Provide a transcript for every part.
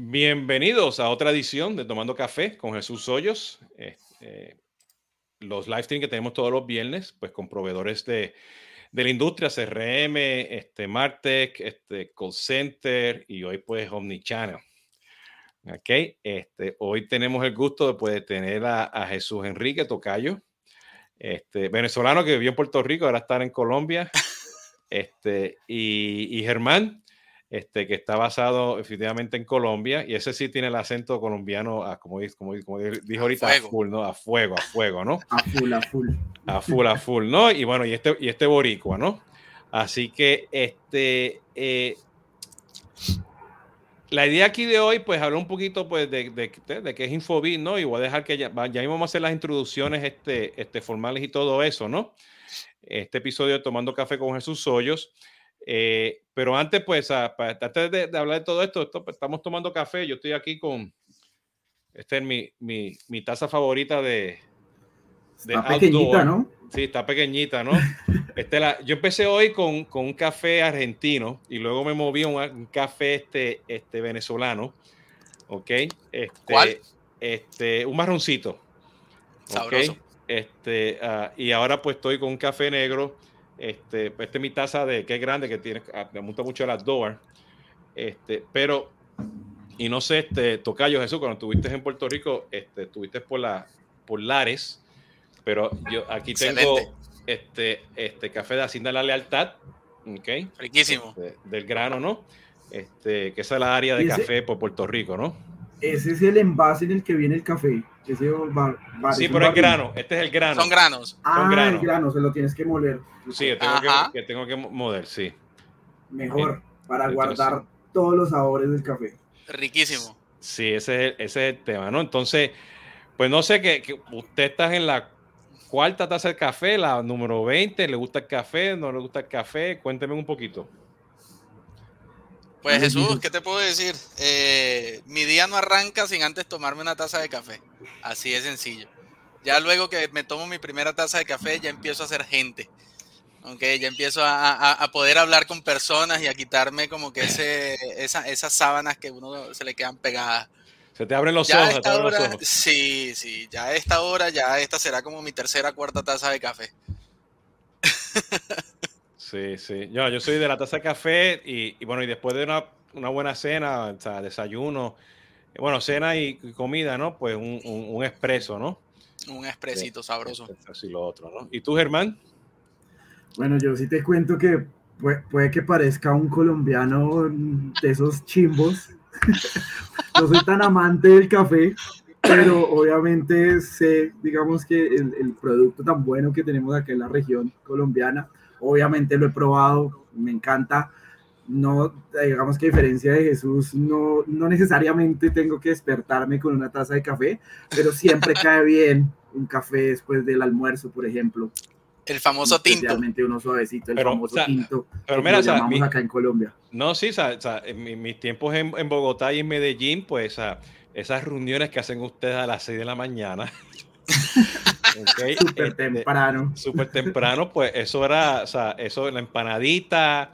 Bienvenidos a otra edición de Tomando Café con Jesús Hoyos. Este, los live stream que tenemos todos los viernes, pues con proveedores de, de la industria, CRM, este, Martech, este, Call Center y hoy pues Omnichannel. Ok, este, hoy tenemos el gusto de poder tener a, Jesús Enrique Tocayo, este, venezolano que vivió en Puerto Rico, ahora está en Colombia, este, y, y Germán este, que está basado efectivamente en Colombia, y ese sí tiene el acento colombiano, a, como, como, como, dijo ahorita, a, full, ¿no? A fuego, a fuego, ¿no? A full, a full. A full, a full, ¿no? Y bueno, y este, y este boricua, ¿no? Así que, este, eh, la idea aquí de hoy, pues, hablar un poquito, pues, de, de, de, qué es Infobit, ¿no? Y voy a dejar que ya, ya vamos a hacer las introducciones, este, este, formales y todo eso, ¿no? Este episodio de Tomando Café con Jesús Hoyos. Eh, pero antes, pues, antes de, hablar de todo esto, pues, estamos tomando café. Yo estoy aquí con, esta es mi, mi, mi taza favorita de, de está pequeñita, ¿no? Sí, está pequeñita, ¿no? este la, yo empecé hoy con, con, un café argentino y luego me moví a un, café este, este venezolano, ¿ok? Este, ¿Cuál? Este, un marroncito. Sabroso. Este, uh, y ahora pues estoy con un café negro este, este es mi taza de que es grande, que tiene, ah, me gusta mucho las door. Este, pero, y no sé, este, Tocayo Jesús, cuando estuviste en Puerto Rico, este, estuviste por, la, por Lares, pero yo aquí tengo este, este café de Hacienda de la Lealtad, ¿ok? Riquísimo. Este, del grano, ¿no? Este, que esa es la área de café por Puerto Rico, ¿no? Ese es el envase en el que viene el café. Ese sí, pero es grano. Este es el grano. Son granos. Ah, Son granos. el grano, se lo tienes que moler. Sí, tengo que, que, tengo que moler, sí. Mejor, para guardar todos los sabores del café. Riquísimo. Sí, ese es, ese es el tema, ¿no? Entonces, pues no sé que, que usted está en la cuarta taza de café, la número 20, ¿le gusta el café? ¿No le gusta el café? Cuénteme un poquito. Pues Jesús, ¿qué te puedo decir? Eh, mi día no arranca sin antes tomarme una taza de café. Así de sencillo. Ya luego que me tomo mi primera taza de café, ya empiezo a ser gente. Okay, ya empiezo a, a, poder hablar con personas y a quitarme como que ese, esa, esas sábanas que uno se le quedan pegadas. Se te abren los, ojos, te abren los ojos. Sí, sí, ya a esta hora, ya esta será como mi tercera, cuarta taza de café. Sí, sí. Yo, yo soy de la taza de café y, y bueno, y después de una, una, buena cena, o sea, desayuno, bueno, cena y comida, ¿no? Pues un, un, un expreso, ¿no? Un expresito sabroso. Así lo otro, ¿no? ¿Y tú, Germán? Bueno, yo sí te cuento que puede, puede que parezca un colombiano de esos chimbos. no soy tan amante del café, pero obviamente sé, digamos que el, el, producto tan bueno que tenemos aquí en la región colombiana Obviamente lo he probado, me encanta. No, digamos que a diferencia de Jesús, no, no necesariamente tengo que despertarme con una taza de café, pero siempre cae bien un café después del almuerzo, por ejemplo. El famoso tinto. Especialmente uno suavecito, el pero, famoso o sea, tinto. Pero mira, o sea, mi, acá en Colombia. No, sí, o sea, en mis tiempos en, en, Bogotá y en Medellín, pues o sea, esas reuniones que hacen ustedes a las 6 de la mañana, Okay. Súper este, temprano. Súper temprano, pues eso era, o sea, eso, la empanadita,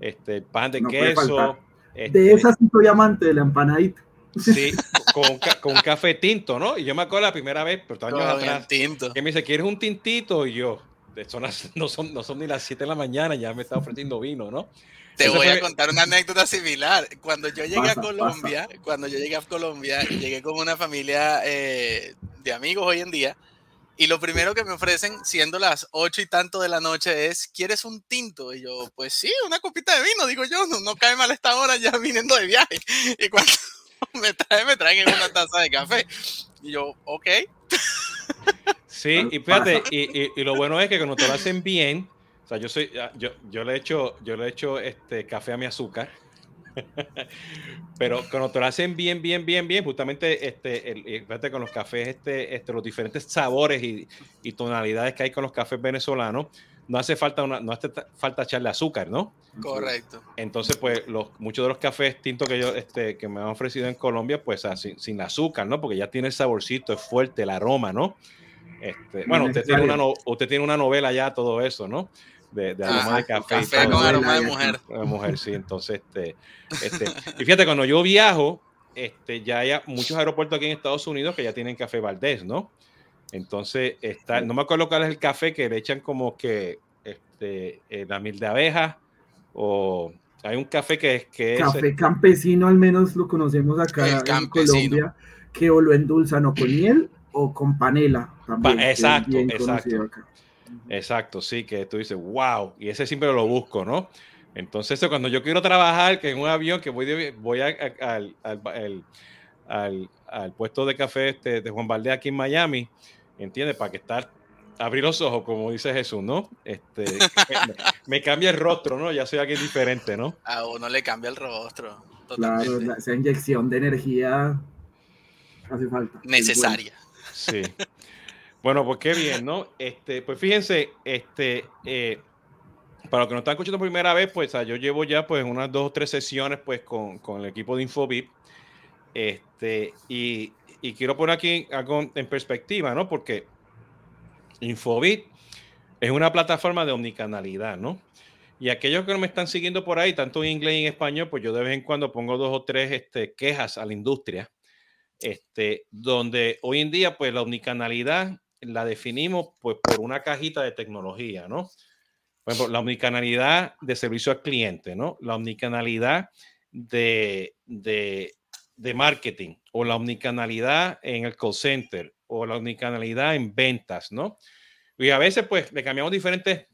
este, pan de no queso. Este, de esa sí soy amante de la empanadita. Sí, con, con un café tinto, ¿no? Y yo me acuerdo la primera vez, pero años Todo atrás, tinto. que me dice, ¿quieres un tintito? Y yo, son las, no, son, no son ni las 7 de la mañana, ya me está ofreciendo vino, ¿no? Te Eso voy fue... a contar una anécdota similar. Cuando yo llegué pasa, a Colombia, pasa. cuando yo llegué a Colombia, llegué con una familia eh, de amigos hoy en día, y lo primero que me ofrecen, siendo las ocho y tanto de la noche, es, ¿quieres un tinto? Y yo, pues sí, una copita de vino, digo yo, no, no cae mal esta hora ya viniendo de viaje. Y cuando me traen, me traen en una taza de café. Y yo, ok. Sí, y fíjate, y, y, y, lo bueno es que cuando te lo hacen bien, o sea, yo soy, yo, yo le echo, yo le echo este café a mi azúcar. Pero cuando te lo hacen bien, bien, bien, bien, justamente este, el, fíjate con los cafés, este, este, los diferentes sabores y, y, tonalidades que hay con los cafés venezolanos, no hace falta una, no hace falta echarle azúcar, ¿no? Correcto. Entonces, pues, los, muchos de los cafés tintos que yo, este, que me han ofrecido en Colombia, pues, sin, sin azúcar, ¿no? Porque ya tiene el saborcito, es fuerte, el aroma, ¿no? Este, bueno, usted tiene, una no, usted tiene una novela ya, todo eso, ¿no? De, de, aroma Ajá, de café. Café con aroma de mujer. De mujer, sí. Entonces, este, este, y fíjate, cuando yo viajo, este, ya hay muchos aeropuertos aquí en Estados Unidos que ya tienen café Valdés, ¿no? Entonces, está, no me acuerdo cuál es el café que le echan como que este, eh, la mil de abeja o hay un café que es que café campesino al menos lo conocemos acá en Colombia que o lo endulzan o con miel o con panela también, exacto exacto exacto sí que tú dices wow y ese siempre lo busco no entonces cuando yo quiero trabajar que en un avión que voy voy al, al, al, puesto de café este de Juan Valdez aquí en Miami ¿entiendes? Para que estar, abrir los ojos, como dice Jesús, ¿no? Este, me, cambia el rostro, ¿no? Ya soy alguien diferente, ¿no? A uno le cambia el rostro. Claro, esa inyección de energía hace falta. Necesaria. Sí. Bueno, pues qué bien, ¿no? Este, pues fíjense, este, eh, para los que no están escuchando por primera vez, pues yo llevo ya pues unas dos o tres sesiones pues con, con el equipo de Infobip. Este, y y quiero poner aquí algo en perspectiva, ¿no? Porque Infobit es una plataforma de omnicanalidad, ¿no? Y aquellos que no me están siguiendo por ahí, tanto en inglés y en español, pues yo de vez en cuando pongo dos o tres este, quejas a la industria, este, donde hoy en día, pues la omnicanalidad la definimos pues por una cajita de tecnología, ¿no? Por ejemplo, la omnicanalidad de servicio al cliente, ¿no? La omnicanalidad de, de marketing o la omnicanalidad en el call center o la omnicanalidad en ventas, ¿no? Y a veces pues le cambiamos diferentes,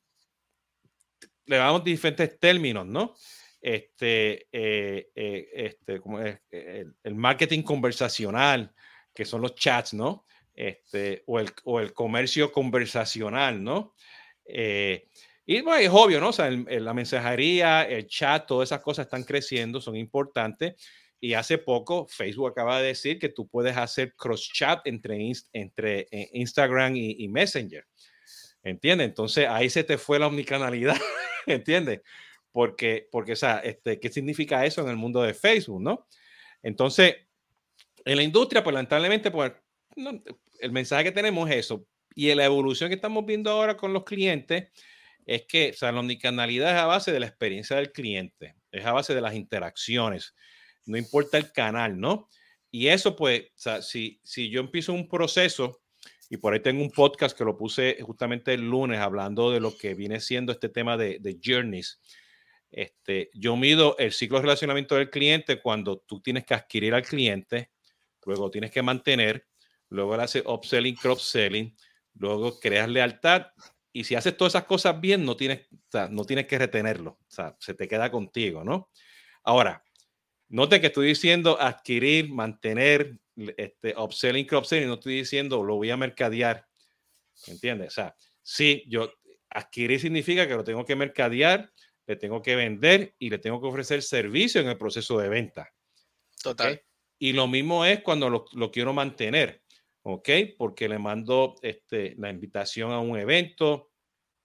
le damos diferentes términos, ¿no? Este, eh, eh, este, como es, el, marketing conversacional, que son los chats, ¿no? Este, o, el, o el comercio conversacional, ¿no? Eh, y bueno, es obvio, ¿no? O sea, la mensajería, el chat, todas esas cosas están creciendo, son importantes y hace poco Facebook acaba de decir que tú puedes hacer cross chat entre, entre eh, Instagram y, Messenger. ¿Entiendes? Entonces ahí se te fue la omnicanalidad. ¿Entiendes? Porque, porque, o sea, este, ¿qué significa eso en el mundo de Facebook, no? Entonces, en la industria, pues lamentablemente, pues, el mensaje que tenemos es eso. Y la evolución que estamos viendo ahora con los clientes es que, o sea, la omnicanalidad es a base de la experiencia del cliente, es a base de las interacciones no importa el canal, ¿no? Y eso, pues, o sea, si, si yo empiezo un proceso, y por ahí tengo un podcast que lo puse justamente el lunes hablando de lo que viene siendo este tema de, de journeys. Este, yo mido el ciclo de relacionamiento del cliente cuando tú tienes que adquirir al cliente, luego tienes que mantener, luego hace upselling, cross-selling, luego creas lealtad y si haces todas esas cosas bien, no tienes, o sea, no tienes que retenerlo, o sea, se te queda contigo, ¿no? Ahora, Note que estoy diciendo adquirir, mantener, este, upselling, cross-selling, no estoy diciendo lo voy a mercadear. ¿Entiendes? O sea, sí, yo adquirir significa que lo tengo que mercadear, le tengo que vender y le tengo que ofrecer servicio en el proceso de venta. Total. Y lo mismo es cuando lo, lo, quiero mantener, ¿ok? Porque le mando este, la invitación a un evento,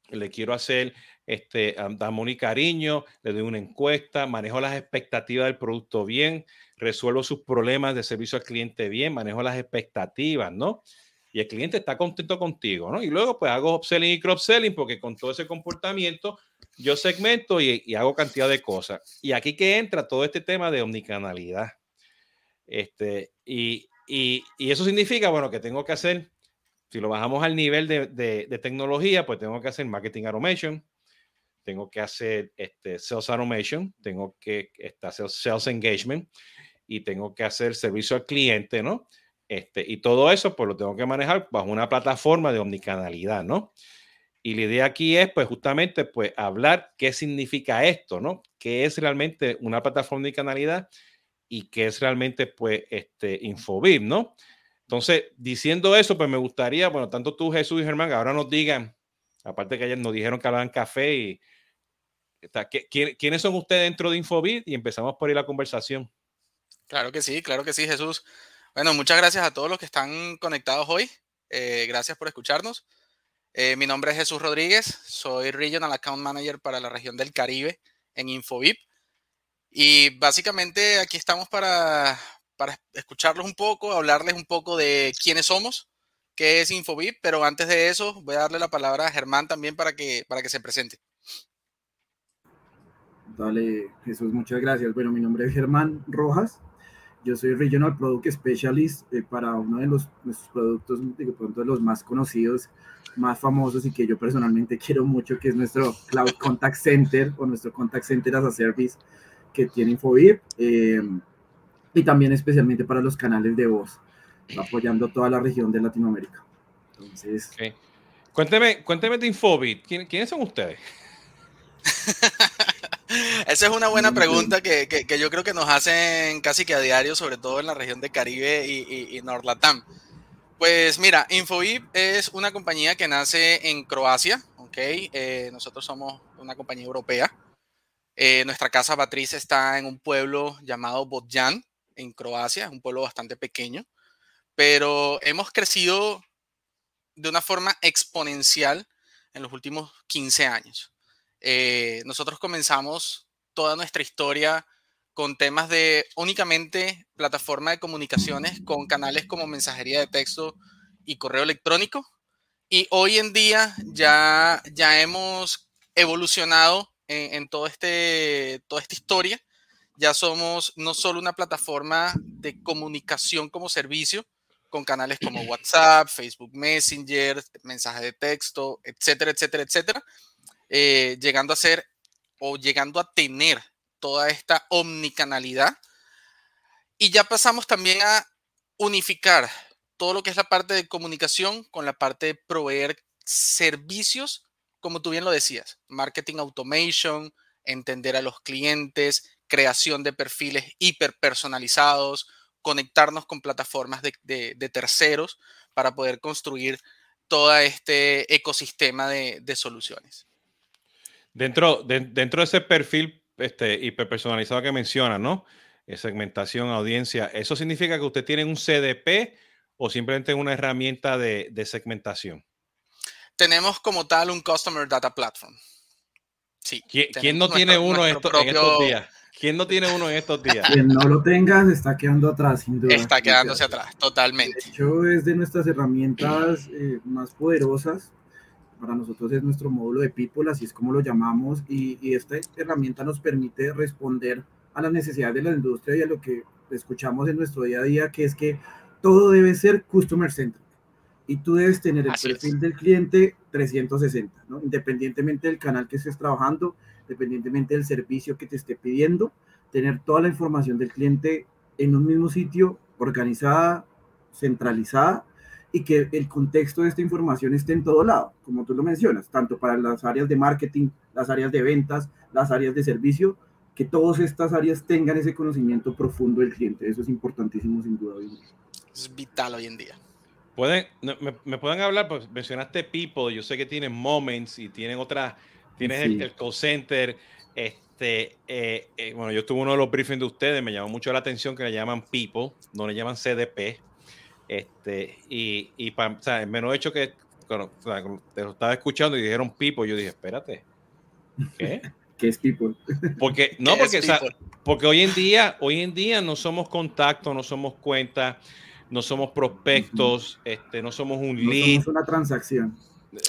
le quiero hacer este, damos un cariño, le doy una encuesta, manejo las expectativas del producto bien, resuelvo sus problemas de servicio al cliente bien, manejo las expectativas, ¿no? Y el cliente está contento contigo, ¿no? Y luego pues hago upselling y cross-selling porque con todo ese comportamiento yo segmento y, y, hago cantidad de cosas. Y aquí que entra todo este tema de omnicanalidad. Este, y, y, eso significa, bueno, que tengo que hacer, si lo bajamos al nivel de, tecnología, pues tengo que hacer marketing automation, tengo que hacer este, sales automation, tengo que hacer sales engagement y tengo que hacer servicio al cliente, ¿no? Este, y todo eso, pues lo tengo que manejar bajo una plataforma de omnicanalidad, ¿no? Y la idea aquí es, pues, justamente, pues, hablar qué significa esto, ¿no? ¿Qué es realmente una plataforma de omnicanalidad y qué es realmente, pues, este, Infobip, ¿no? Entonces, diciendo eso, pues me gustaría, bueno, tanto tú, Jesús y Germán, ahora nos digan, aparte que ayer nos dijeron que hablaban café y, ¿Quiénes son ustedes dentro de Infobit? Y empezamos por ahí la conversación. Claro que sí, claro que sí, Jesús. Bueno, muchas gracias a todos los que están conectados hoy. Eh, gracias por escucharnos. Eh, mi nombre es Jesús Rodríguez, soy Regional Account Manager para la región del Caribe en Infobip. Y básicamente aquí estamos para, para escucharlos un poco, hablarles un poco de quiénes somos, qué es Infobip, pero antes de eso voy a darle la palabra a Germán también para que, para que se presente. Dale, Jesús, muchas gracias. Bueno, mi nombre es Germán Rojas. yo soy Regional Product Specialist eh, para uno de los, nuestros productos, de pronto de los más conocidos, más famosos y que yo personalmente quiero mucho, que es nuestro Cloud Contact Center o nuestro Contact Center as a Service que tiene Infobip. Eh, y también especialmente para los canales de voz, apoyando toda la región de Latinoamérica. Entonces... Cuénteme, cuénteme de Infobip. ¿Quiénes son ustedes? Esa es una buena pregunta que, que, yo creo que nos hacen casi que a diario, sobre todo en la región de Caribe y, y, y Nordlatam. Pues mira, Infobip es una compañía que nace en Croacia, ¿ok? Eh, nosotros somos una compañía europea. Eh, nuestra casa matriz está en un pueblo llamado Bodjan, en Croacia, un pueblo bastante pequeño, pero hemos crecido de una forma exponencial en los últimos 15 años. Eh, nosotros comenzamos toda nuestra historia con temas de únicamente plataforma de comunicaciones con canales como mensajería de texto y correo electrónico. Y hoy en día ya, ya hemos evolucionado en, todo este, toda esta historia, ya somos no solo una plataforma de comunicación como servicio, con canales como WhatsApp, Facebook Messenger, mensaje de texto, etcétera, etcétera, etcétera, eh, llegando a ser o llegando a tener toda esta omnicanalidad. Y ya pasamos también a unificar todo lo que es la parte de comunicación con la parte de proveer servicios como tú bien lo decías, marketing automation, entender a los clientes, creación de perfiles hiperpersonalizados, conectarnos con plataformas de, terceros para poder construir todo este ecosistema de, soluciones. Dentro de, dentro de ese perfil este, hiperpersonalizado que menciona, ¿no? Eh, segmentación, audiencia, ¿eso significa que usted tiene un CDP o simplemente una herramienta de segmentación? Tenemos como tal un Customer Data Platform. Sí. ¿Quién, no tiene uno en estos días? ¿Quién no tiene uno en estos días? Quien no lo tenga se está quedando atrás, sin duda. Está quedándose atrás, totalmente. De hecho, es de nuestras herramientas eh, más poderosas. Para nosotros es nuestro módulo de People, así es como lo llamamos, y, y esta herramienta nos permite responder a las necesidades de la industria y a lo que escuchamos en nuestro día a día, que es que todo debe ser customer centric y tú debes tener el perfil del cliente 360, ¿no? independientemente del canal que estés trabajando, independientemente del servicio que te esté pidiendo, tener toda la información del cliente en un mismo sitio, organizada, centralizada, y que el contexto de esta información esté en todo lado, como tú lo mencionas, tanto para las áreas de marketing, las áreas de ventas, las áreas de servicio, que todas estas áreas tengan ese conocimiento profundo del cliente. Eso es importantísimo sin duda. Es vital hoy en día. Pueden, me, pueden hablar, pues mencionaste People, yo sé que tienen Moments y tienen otras, tienes el, call center. Este, eh, eh, bueno, yo tuve uno de los briefings de ustedes, me llamó mucho la atención que le llaman People, no le llaman CDP. Este, y, y o sea, el menos hecho que cuando, te lo estaba escuchando y dijeron People, yo dije, espérate, ¿qué? ¿Qué es People? Porque, no, porque, porque hoy en día, hoy en día no somos contacto, no somos cuentas no somos prospectos, este, no somos un lead. somos una transacción.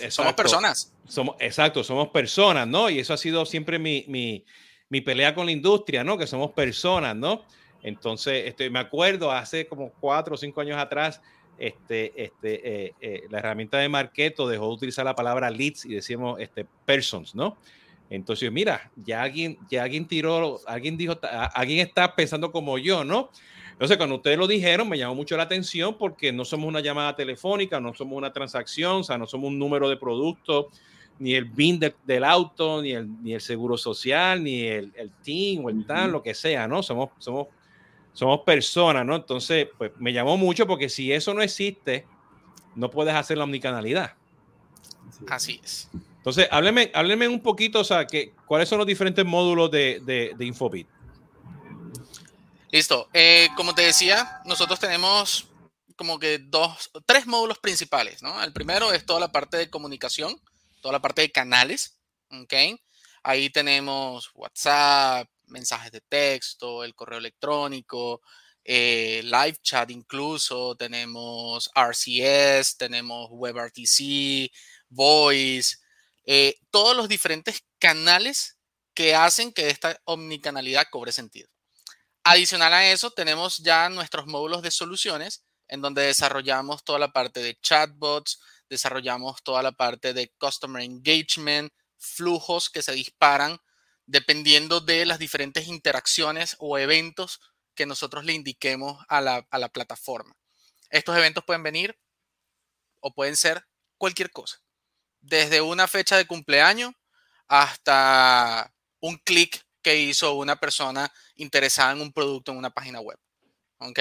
Somos personas. Somos, exacto, somos personas, ¿no? Y eso ha sido siempre mi, mi, mi, pelea con la industria, ¿no? Que somos personas, ¿no? Entonces, este, me acuerdo hace como cuatro o cinco años atrás, este, este, eh, eh, la herramienta de Marketo dejó de utilizar la palabra leads y decíamos este, persons, ¿no? Entonces, mira, ya alguien, ya alguien tiró, alguien dijo, alguien está pensando como yo, ¿no? Entonces, cuando ustedes lo dijeron, me llamó mucho la atención porque no somos una llamada telefónica, no somos una transacción, o sea, no somos un número de producto, ni el BIN del auto, ni el, ni el seguro social, ni el, el team o el tal, lo que sea, ¿no? Somos, somos, somos personas, ¿no? Entonces, pues me llamó mucho porque si eso no existe, no puedes hacer la omnicanalidad. Así es. Entonces, hábleme, hábleme un poquito, o sea, que, ¿cuáles son los diferentes módulos de, de, de Infobit? Listo. Eh, como te decía, nosotros tenemos como que dos, tres módulos principales, ¿no? El primero es toda la parte de comunicación, toda la parte de canales, ¿ok? Ahí tenemos WhatsApp, mensajes de texto, el correo electrónico, eh, live chat incluso, tenemos RCS, tenemos WebRTC, Voice, eh, todos los diferentes canales que hacen que esta omnicanalidad cobre sentido. Adicional a eso, tenemos ya nuestros módulos de soluciones en donde desarrollamos toda la parte de chatbots, desarrollamos toda la parte de customer engagement, flujos que se disparan dependiendo de las diferentes interacciones o eventos que nosotros le indiquemos a la, plataforma. Estos eventos pueden venir o pueden ser cualquier cosa, desde una fecha de cumpleaños hasta un clic que hizo una persona interesada en un producto en una página web. ¿Ok?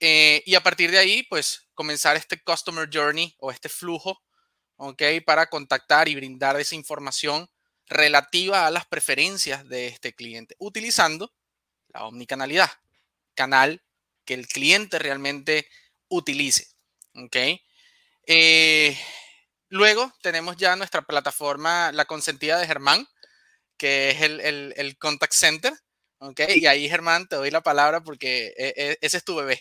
Eh, y a partir de ahí, pues comenzar este customer journey o este flujo, ¿ok? Para contactar y brindar esa información relativa a las preferencias de este cliente, utilizando la omnicanalidad, canal que el cliente realmente utilice, ¿ok? Eh, luego tenemos ya nuestra plataforma, la consentida de Germán, que es el, el, contact center. ¿ok? Y ahí, Germán, te doy la palabra porque e, e, ese es tu bebé.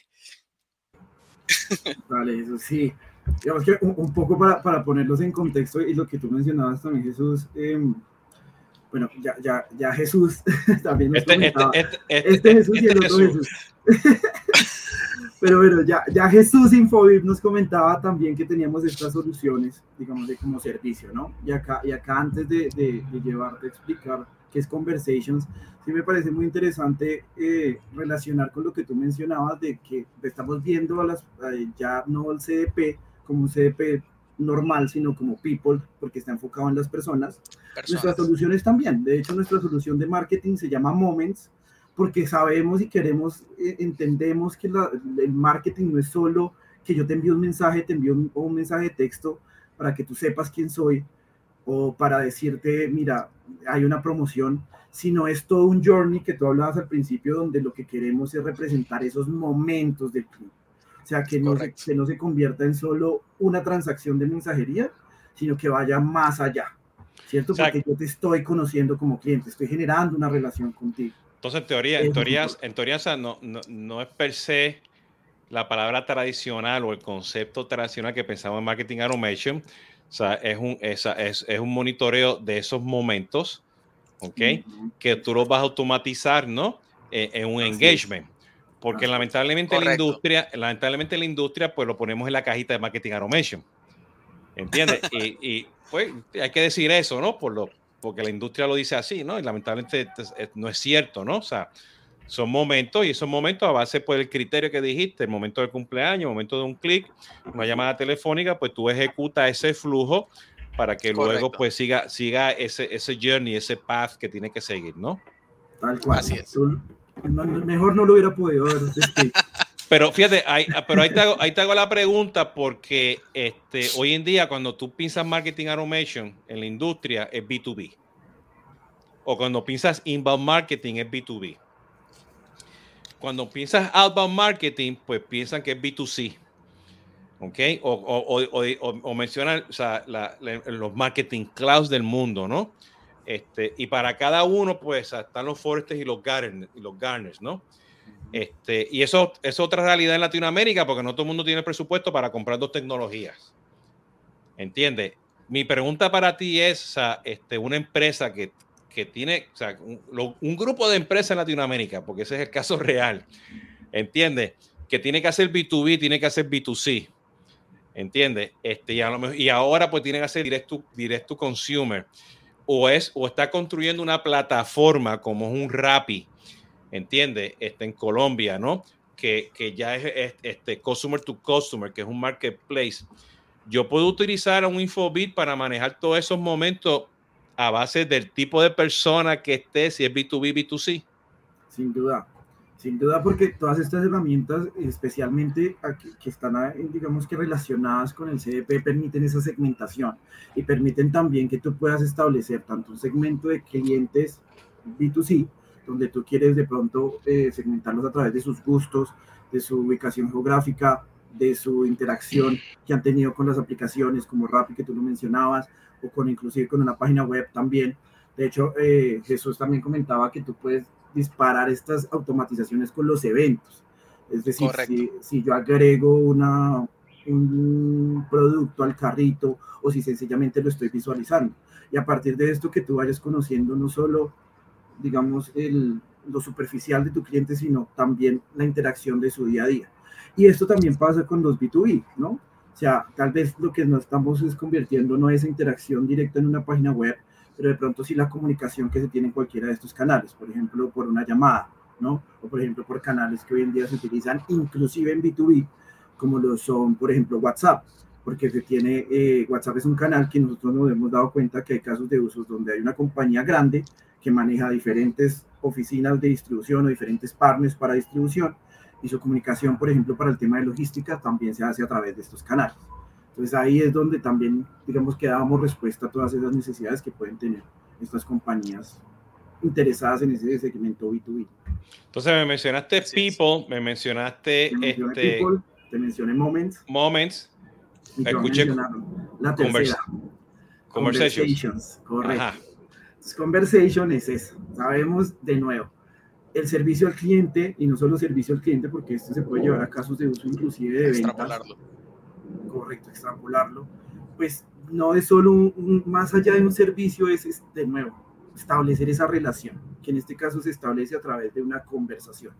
Vale, eso sí. Digamos que un, poco para, para, ponerlos en contexto y lo que tú mencionabas también, Jesús, em, bueno, ya, ya, ya Jesús también nos este, este, este, este, este, Jesús y el otro Jesús. Pero bueno, ya, ya Jesús Infobip nos comentaba también que teníamos estas soluciones, digamos, de como servicio, ¿no? Y acá, y acá antes de, de, llevarte a explicar qué es Conversations, sí me parece muy interesante eh, relacionar con lo que tú mencionabas de que estamos viendo a las, ya no el CDP como un CDP normal, sino como people, porque está enfocado en las personas. personas. Nuestras soluciones también. De hecho, nuestra solución de marketing se llama Moments porque sabemos y queremos, eh, entendemos que el marketing no es solo que yo te envío un mensaje, te envío un, mensaje de texto para que tú sepas quién soy o para decirte, mira, hay una promoción, sino es todo un journey que tú hablabas al principio donde lo que queremos es representar esos momentos del cliente. O sea, que no, se, que no se convierta en solo una transacción de mensajería, sino que vaya más allá, ¿cierto? Porque yo te estoy conociendo como cliente, estoy generando una relación contigo. Entonces, en teoría, en teoría, en teoría no, no, es per se la palabra tradicional o el concepto tradicional que pensamos en marketing automation. O sea, es un, es, es, un monitoreo de esos momentos, ¿ok? Que tú los vas a automatizar, ¿no? E, en, un engagement. Porque lamentablemente la industria, lamentablemente la industria, pues lo ponemos en la cajita de marketing automation. ¿Entiendes? y, y, pues hay que decir eso, ¿no? Por lo, porque la industria lo dice así, ¿no? Y lamentablemente eh, no es cierto, ¿no? O sea, son momentos y esos momentos a base por el criterio que dijiste, el momento del cumpleaños, el momento de un clic, una llamada telefónica, pues tú ejecutas ese flujo para que luego pues siga, siga ese, ese journey, ese path que tiene que seguir, ¿no? Tal cual. Así es. mejor no lo hubiera podido Pero fíjate, ah, pero ahí te, hago, ahí te la pregunta porque este, hoy en día cuando tú piensas marketing automation en la industria es B2B. O cuando piensas inbound marketing es B2B. Cuando piensas outbound marketing, pues piensan que es B2C. ¿Ok? O, o, o, o mencionan sea, los marketing clouds del mundo, ¿no? Este, y para cada uno, pues están los Foresters y los Garners, y los Garners ¿no? Este, y eso es otra realidad en Latinoamérica porque no todo el mundo tiene presupuesto para comprar dos tecnologías. ¿Entiendes? Mi pregunta para ti es, este, una empresa que, que tiene, o sea, un, grupo de empresas en Latinoamérica, porque ese es el caso real, ¿entiendes? Que tiene que hacer B2B, tiene que hacer B2C, ¿entiendes? Este, y, y ahora pues tiene que hacer direct to, direct consumer, o, es, o está construyendo una plataforma como un Rappi, entiende, este, en Colombia, ¿no? Que, que ya es, este customer to customer, que es un marketplace. Yo puedo utilizar un Infobit para manejar todos esos momentos a base del tipo de persona que esté, si es B2B, B2C. Sin duda, sin duda, porque todas estas herramientas, especialmente que están, digamos que relacionadas con el CDP, permiten esa segmentación y permiten también que tú puedas establecer tanto un segmento de clientes B2C donde tú quieres de pronto eh, segmentarlos a través de sus gustos, de su ubicación geográfica, de su interacción que han tenido con las aplicaciones como Rappi que tú lo mencionabas, o con inclusive con una página web también. De hecho, eh, Jesús también comentaba que tú puedes disparar estas automatizaciones con los eventos. Es decir, si, si, yo agrego una, un producto al carrito o si sencillamente lo estoy visualizando. Y a partir de esto que tú vayas conociendo no solo digamos, el, lo superficial de tu cliente, sino también la interacción de su día a día. Y esto también pasa con los B2B, ¿no? O sea, tal vez lo que nos estamos es convirtiendo no es interacción directa en una página web, pero de pronto sí la comunicación que se tiene en cualquiera de estos canales, por ejemplo, por una llamada, ¿no? O por ejemplo, por canales que hoy en día se utilizan inclusive en B2B, como lo son, por ejemplo, WhatsApp, porque se tiene, eh, WhatsApp es un canal que nosotros nos hemos dado cuenta que hay casos de usos donde hay una compañía grande que maneja diferentes oficinas de distribución o diferentes partners para distribución y su comunicación, por ejemplo, para el tema de logística también se hace a través de estos canales. Entonces ahí es donde también, digamos, que damos respuesta a todas esas necesidades que pueden tener estas compañías interesadas en ese segmento B2B. Entonces me mencionaste People, me mencionaste... este, people, te mencioné Moments. Moments. escuché la tercera. Conversations. Correcto. Conversation es eso. Sabemos de nuevo el servicio al cliente y no solo servicio al cliente porque esto se puede llevar a casos de uso inclusive de extrapolarlo. Correcto, extrapolarlo. Pues no es solo un, más allá de un servicio, es, de nuevo establecer esa relación, que en este caso se establece a través de una conversación.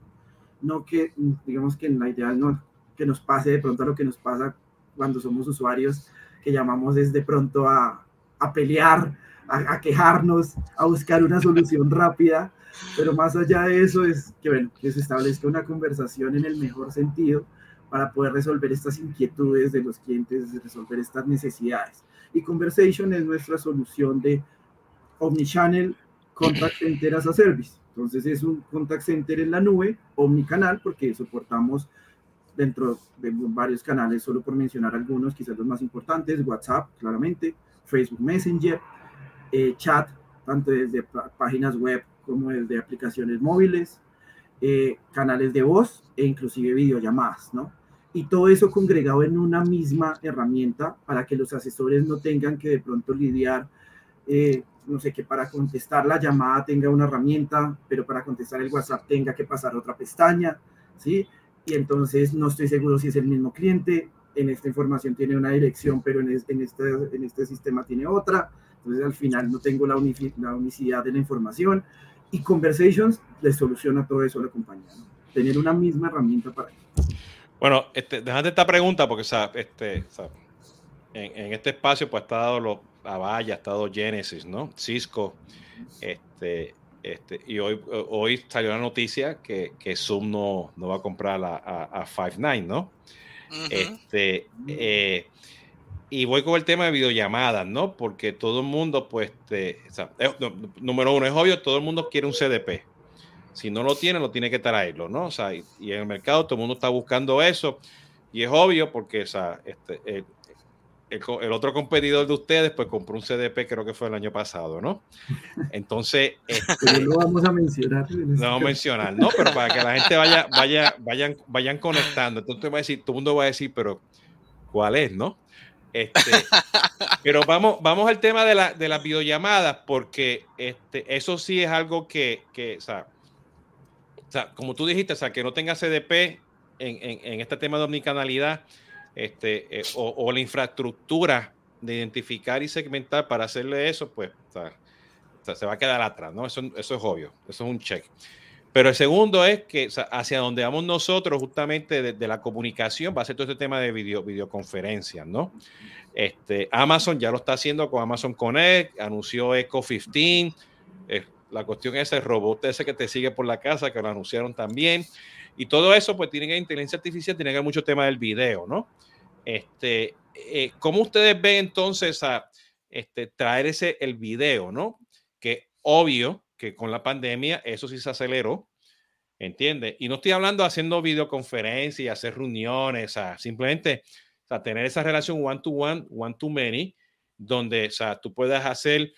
No que, digamos que en la idea no que nos pase de pronto a lo que nos pasa cuando somos usuarios, que llamamos desde pronto a, a pelear, a, a, quejarnos, a buscar una solución rápida, pero más allá de eso es que, bueno, que se establezca una conversación en el mejor sentido para poder resolver estas inquietudes de los clientes, resolver estas necesidades. Y Conversation es nuestra solución de Omnichannel Contact Center as a Service. Entonces es un contact center en la nube, omnicanal, porque soportamos dentro de varios canales, solo por mencionar algunos, quizás los más importantes, WhatsApp, claramente, Facebook Messenger, eh, chat, tanto desde páginas web como desde aplicaciones móviles, eh, canales de voz e inclusive videollamadas, ¿no? Y todo eso congregado en una misma herramienta para que los asesores no tengan que de pronto lidiar, eh, no sé, que para contestar la llamada tenga una herramienta, pero para contestar el WhatsApp tenga que pasar otra pestaña, ¿sí? Y entonces no estoy seguro si es el mismo cliente, en esta información tiene una dirección, pero en, este sistema tiene otra, entonces al final no tengo la, la unicidad de la información y Conversations le soluciona todo eso a la compañía. Tener una misma herramienta para Bueno, este, déjate esta pregunta porque este, en, este espacio pues ha estado lo, Avaya, ha estado Genesis, ¿no? Cisco, este, este, y hoy, hoy salió la noticia que, que Zoom no, no va a comprar a, a, Five9, ¿no? Este, eh, y voy con el tema de videollamadas, ¿no? Porque todo el mundo, pues, te, número uno, es obvio, todo el mundo quiere un CDP. Si no lo tiene, lo tiene que traerlo, ¿no? O sea, y, en el mercado todo el mundo está buscando eso. Y es obvio porque, o sea, este, el, el, otro competidor de ustedes, pues compró un CDP, creo que fue el año pasado, ¿no? Entonces. Este, lo vamos a mencionar. No vamos a mencionar, ¿no? Pero para que la gente vaya, vaya, vayan, vayan conectando. Entonces va a decir, todo el mundo va a decir, pero ¿cuál es, no? Este, pero vamos, vamos al tema de, la, de las videollamadas, porque este, eso sí es algo que, que o, sea, o sea, como tú dijiste, o sea, que no tenga CDP en, en, en este tema de omnicanalidad este, eh, o, o, la infraestructura de identificar y segmentar para hacerle eso, pues o sea, se va a quedar atrás, ¿no? Eso, eso es obvio, eso es un check. Pero el segundo es que hacia donde vamos nosotros, justamente de, la comunicación, va a ser todo este tema de video, videoconferencias, ¿no? Este, Amazon ya lo está haciendo con Amazon Connect, anunció Echo 15, eh, la cuestión es el robot ese que te sigue por la casa, que lo anunciaron también, y todo eso, pues tiene que inteligencia artificial, tiene que haber mucho tema del video, ¿no? Este, eh, ¿Cómo ustedes ven entonces a este, traer ese el video, ¿no? Que obvio que con la pandemia eso sí se aceleró, ¿entiendes? Y no estoy hablando haciendo videoconferencias, hacer reuniones, o simplemente o tener esa relación one to one, one to many, donde o sea, tú puedas hacer,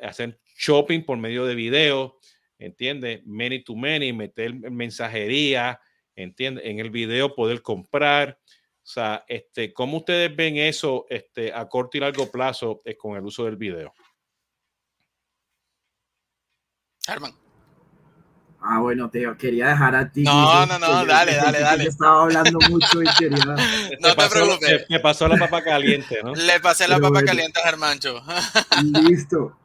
hacer shopping por medio de video, ¿entiendes? Many to many, meter mensajería, ¿entiendes? En el video poder comprar. O sea, este, ¿cómo ustedes ven eso este, a corto y largo plazo eh, con el uso del video? Herman. Ah, bueno, te quería dejar a ti. No, no, no, dale, dale, dale. Estaba hablando mucho y quería. No te, preocupes. Me pasó la papa caliente, ¿no? Le pasé la papa caliente a Germancho. Listo.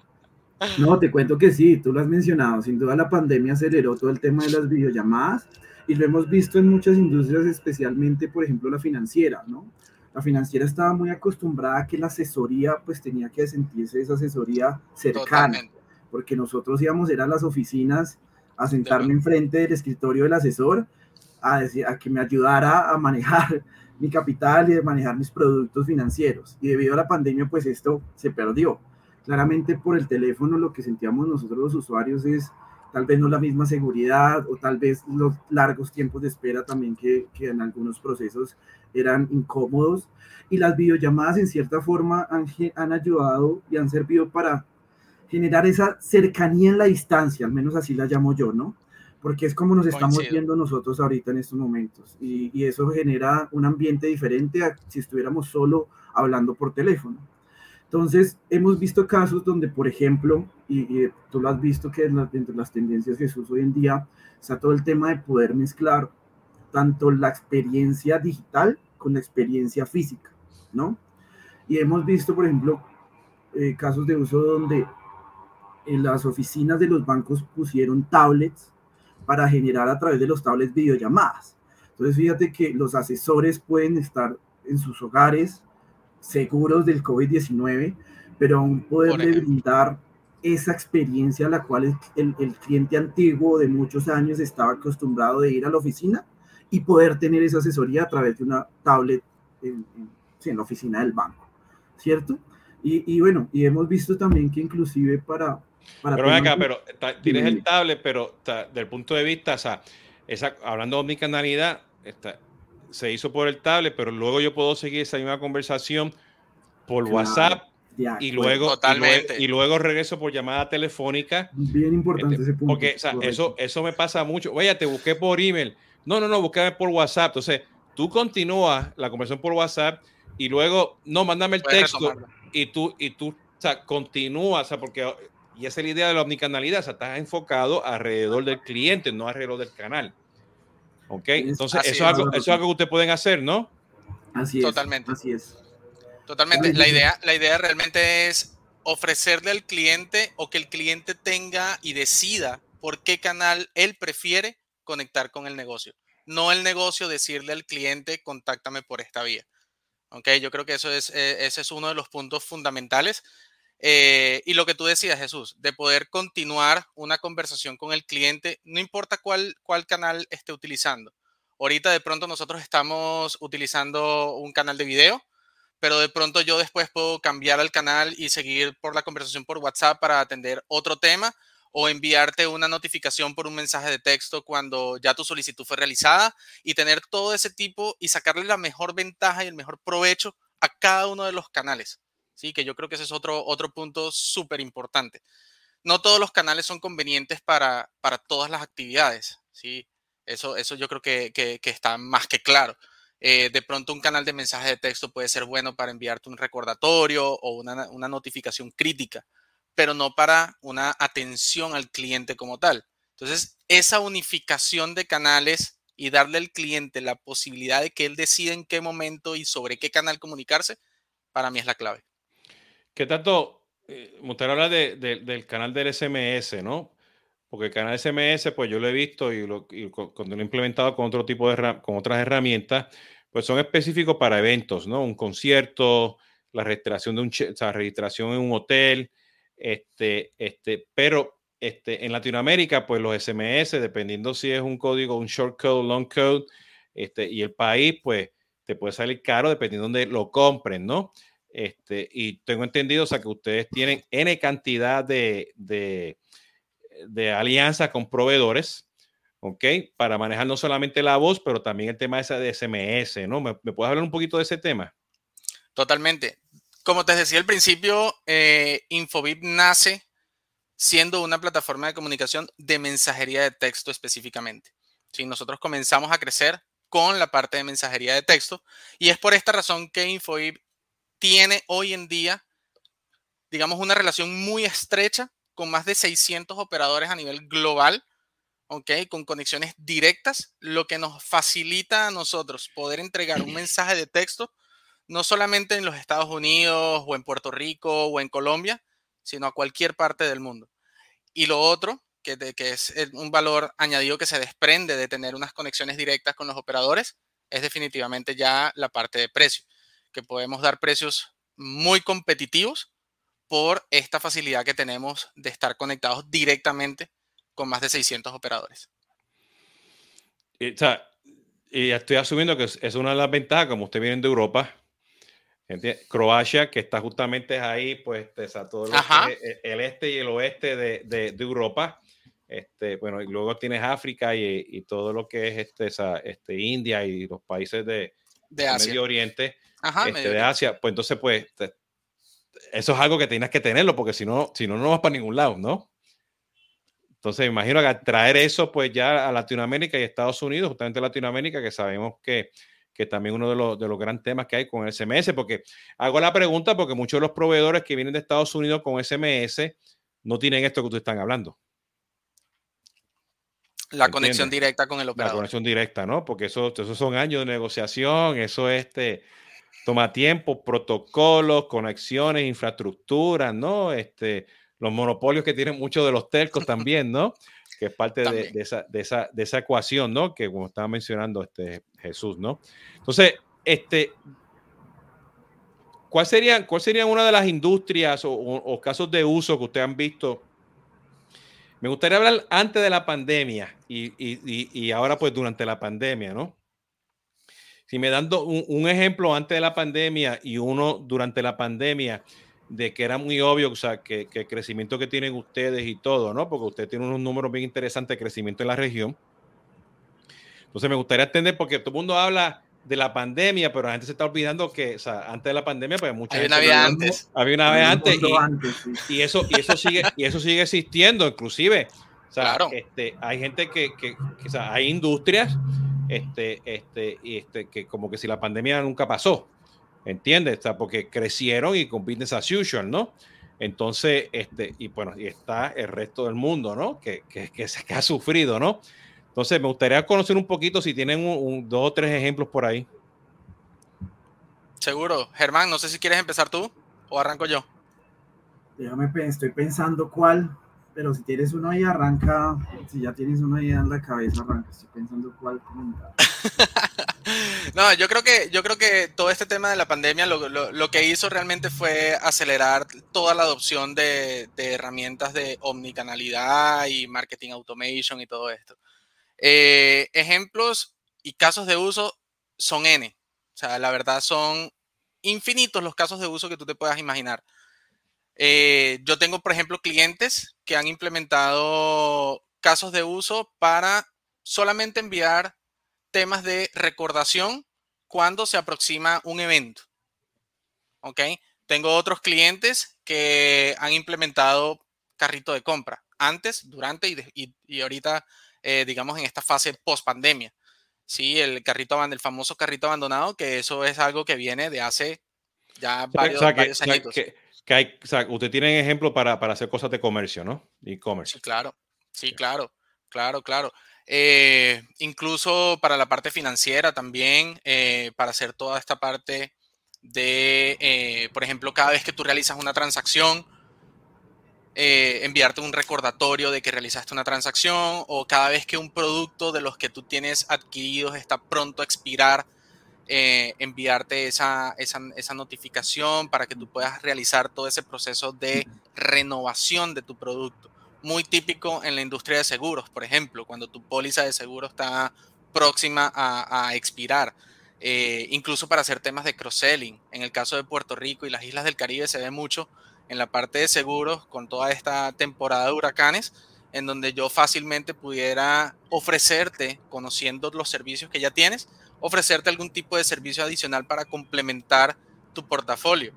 No, te cuento que sí, tú lo has mencionado. Sin duda la pandemia aceleró todo el tema de las videollamadas y lo hemos visto en muchas industrias, especialmente, por ejemplo, la financiera, ¿no? La financiera estaba muy acostumbrada a que la asesoría, pues tenía que sentirse esa asesoría cercana, porque nosotros íbamos a ir a las oficinas a sentarme enfrente del escritorio del asesor, a, decir, a que me ayudara a manejar mi capital y a manejar mis productos financieros. Y debido a la pandemia, pues esto se perdió. Claramente por el teléfono lo que sentíamos nosotros los usuarios es tal vez no la misma seguridad o tal vez los largos tiempos de espera también que, que en algunos procesos eran incómodos. Y las videollamadas en cierta forma han, han ayudado y han servido para generar esa cercanía en la distancia, al menos así la llamo yo, ¿no? Porque es como nos estamos viendo nosotros ahorita en estos momentos y, y, eso genera un ambiente diferente a si estuviéramos solo hablando por teléfono. Entonces, hemos visto casos donde, por ejemplo, y, tú lo has visto que dentro de las tendencias Jesús hoy en día está todo el tema de poder mezclar tanto la experiencia digital con la experiencia física, ¿no? Y hemos visto, por ejemplo, eh, casos de uso donde en las oficinas de los bancos pusieron tablets para generar a través de los tablets videollamadas. Entonces, fíjate que los asesores pueden estar en sus hogares seguros del COVID-19, pero aún poderle brindar esa experiencia a la cual el, el, cliente antiguo de muchos años estaba acostumbrado de ir a la oficina y poder tener esa asesoría a través de una tablet en, en, la oficina del banco, ¿cierto? Y, y, bueno, y hemos visto también que inclusive para... para pero acá, pero tienes el tablet, pero del punto de vista, o sea, esa, hablando de omnicanalidad, está, se hizo por el tablet, pero luego yo puedo seguir esa misma conversación por WhatsApp y luego, y luego, regreso por llamada telefónica. Bien importante este, ese punto. Porque eso, eso me pasa mucho. Oye, te busqué por email. No, no, no, búscame por WhatsApp. Entonces, tú continúas la conversación por WhatsApp y luego, no, mándame el texto y tú, y tú, o sea, continúas, o sea, porque, y esa es la idea de la omnicanalidad, o sea, estás enfocado alrededor del cliente, no alrededor del canal. ¿Ok? Entonces, eso es, algo, eso es algo que ustedes pueden hacer, ¿no? Así es. Totalmente. Así es. Totalmente. La idea, la idea realmente es ofrecerle al cliente o que el cliente tenga y decida por qué canal él prefiere conectar con el negocio. No el negocio decirle al cliente, contáctame por esta vía. ¿Ok? Yo creo que eso es, eh, ese es uno de los puntos fundamentales. Eh, y lo que tú decías, Jesús, de poder continuar una conversación con el cliente, no importa cuál, cuál canal esté utilizando. Ahorita de pronto nosotros estamos utilizando un canal de video, pero de pronto yo después puedo cambiar al canal y seguir por la conversación por WhatsApp para atender otro tema o enviarte una notificación por un mensaje de texto cuando ya tu solicitud fue realizada y tener todo ese tipo y sacarle la mejor ventaja y el mejor provecho a cada uno de los canales. Sí, que yo creo que ese es otro, otro punto súper importante. No todos los canales son convenientes para, para todas las actividades. Sí, eso, eso yo creo que, que, está más que claro. Eh, de pronto un canal de mensaje de texto puede ser bueno para enviarte un recordatorio o una, una notificación crítica, pero no para una atención al cliente como tal. Entonces, esa unificación de canales y darle al cliente la posibilidad de que él decida en qué momento y sobre qué canal comunicarse, para mí es la clave. ¿Qué tanto? Eh, habla de, del canal del SMS, ¿no? Porque el canal SMS, pues yo lo he visto y, lo, cuando lo he implementado con otro tipo de con otras herramientas, pues son específicos para eventos, ¿no? Un concierto, la registración de un, o sea, registración en un hotel, este, este, pero este, en Latinoamérica, pues los SMS, dependiendo si es un código, un short code, long code, este, y el país, pues te puede salir caro dependiendo de dónde lo compren, ¿no? Este, y tengo entendido, o sea, que ustedes tienen N cantidad de, de, de alianzas con proveedores, ¿ok? Para manejar no solamente la voz, pero también el tema ese de SMS, ¿no? ¿Me, puedes hablar un poquito de ese tema? Totalmente. Como te decía al principio, eh, Infobip nace siendo una plataforma de comunicación de mensajería de texto específicamente. Si nosotros comenzamos a crecer con la parte de mensajería de texto y es por esta razón que Infobip tiene hoy en día, digamos, una relación muy estrecha con más de 600 operadores a nivel global, ¿ok? Con conexiones directas, lo que nos facilita a nosotros poder entregar un mensaje de texto, no solamente en los Estados Unidos o en Puerto Rico o en Colombia, sino a cualquier parte del mundo. Y lo otro, que, que es un valor añadido que se desprende de tener unas conexiones directas con los operadores, es definitivamente ya la parte de precio, que podemos dar precios muy competitivos por esta facilidad que tenemos de estar conectados directamente con más de 600 operadores. Y, y estoy asumiendo que es una de las ventajas, como usted viene de Europa, Croacia, que está justamente ahí, pues, está todo el este y el oeste de, de, Europa. Este, bueno, y luego tienes África y, todo lo que es este, esa, este, India y los países de, Medio Oriente, este, de Asia. Pues entonces, pues, eso es algo que tienes que tenerlo, porque si no, si no, no vas para ningún lado, ¿no? Entonces, me imagino que traer eso, pues, ya a Latinoamérica y Estados Unidos, justamente Latinoamérica, que sabemos que que también uno de los, de los grandes temas que hay con el SMS, porque hago la pregunta porque muchos de los proveedores que vienen de Estados Unidos con SMS no tienen esto que ustedes están hablando. La conexión directa con el operador. La conexión directa, ¿no? Porque eso, esos son años de negociación, eso este, toma tiempo, protocolos, conexiones, infraestructuras, ¿no? Este, los monopolios que tienen muchos de los telcos también, ¿no? que es parte de, esa, de, esa, de, esa, ecuación, ¿no? Que como estaba mencionando este Jesús, ¿no? Entonces, este, ¿cuál sería, cuál sería una de las industrias o, casos de uso que ustedes han visto? Me gustaría hablar antes de la pandemia y, y, y ahora pues durante la pandemia, ¿no? Si me dando un, un, ejemplo antes de la pandemia y uno durante la pandemia, de que era muy obvio, o sea, que, el crecimiento que tienen ustedes y todo, ¿no? Porque usted tiene unos números bien interesantes de crecimiento en la región. Entonces me gustaría entender, porque todo el mundo habla de la pandemia, pero la gente se está olvidando que, o sea, antes de la pandemia, pues mucha había una vez antes. Había una vez antes, y, eso, y eso sigue, y eso sigue existiendo, inclusive. O sea, este, hay gente que, que, o sea, hay industrias, este, este, y este, que como que si la pandemia nunca pasó. ¿Entiendes? O porque crecieron y con business as usual, ¿no? Entonces, este, y bueno, y está el resto del mundo, ¿no? Que, que, que, que ha sufrido, ¿no? Entonces, me gustaría conocer un poquito si tienen un, dos o tres ejemplos por ahí. Seguro. Germán, no sé si quieres empezar tú o arranco yo. Déjame, estoy pensando cuál, pero si tienes uno ahí, arranca. Si ya tienes uno ahí en la cabeza, arranca. Estoy pensando cuál comentar. No, yo creo que, yo creo que todo este tema de la pandemia lo, que hizo realmente fue acelerar toda la adopción de, herramientas de omnicanalidad y marketing automation y todo esto. Eh, ejemplos y casos de uso son N. O sea, la verdad son infinitos los casos de uso que tú te puedas imaginar. Eh, yo tengo, por ejemplo, clientes que han implementado casos de uso para solamente enviar temas de recordación cuando se aproxima un evento. ¿Ok? Tengo otros clientes que han implementado carrito de compra antes, durante y, y, ahorita, eh, digamos, en esta fase post pandemia. Sí, el carrito, el famoso carrito abandonado, que eso es algo que viene de hace ya varios, años. Que, hay, usted tiene ejemplo para, para hacer cosas de comercio, ¿no? E-commerce. Sí, claro. Sí, claro. Claro, claro. Eh, incluso para la parte financiera también, eh, para hacer toda esta parte de, eh, por ejemplo, cada vez que tú realizas una transacción, enviarte un recordatorio de que realizaste una transacción o cada vez que un producto de los que tú tienes adquiridos está pronto a expirar, enviarte esa, esa notificación para que tú puedas realizar todo ese proceso de renovación de tu producto muy típico en la industria de seguros, por ejemplo, cuando tu póliza de seguro está próxima a, expirar. Eh, incluso para hacer temas de cross-selling. En el caso de Puerto Rico y las islas del Caribe se ve mucho en la parte de seguros con toda esta temporada de huracanes, en donde yo fácilmente pudiera ofrecerte, conociendo los servicios que ya tienes, ofrecerte algún tipo de servicio adicional para complementar tu portafolio.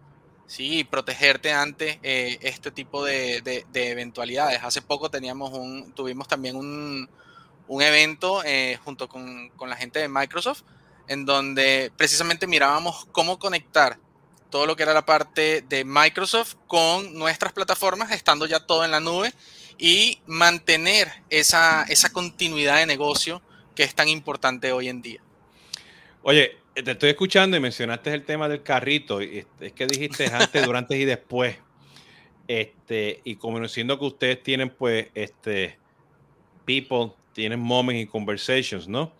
Sí, protegerte ante eh, este tipo de, eventualidades. Hace poco teníamos tuvimos también un, evento eh, junto con, la gente de Microsoft, en donde precisamente mirábamos cómo conectar todo lo que era la parte de Microsoft con nuestras plataformas, estando ya todo en la nube, y mantener esa, esa continuidad de negocio que es tan importante hoy en día. Oye, te estoy escuchando y mencionaste el tema del carrito. Y es que dijiste antes, durante y después. Este, y conociendo que ustedes tienen, pues, este, people, tienen moments y conversations, ¿no?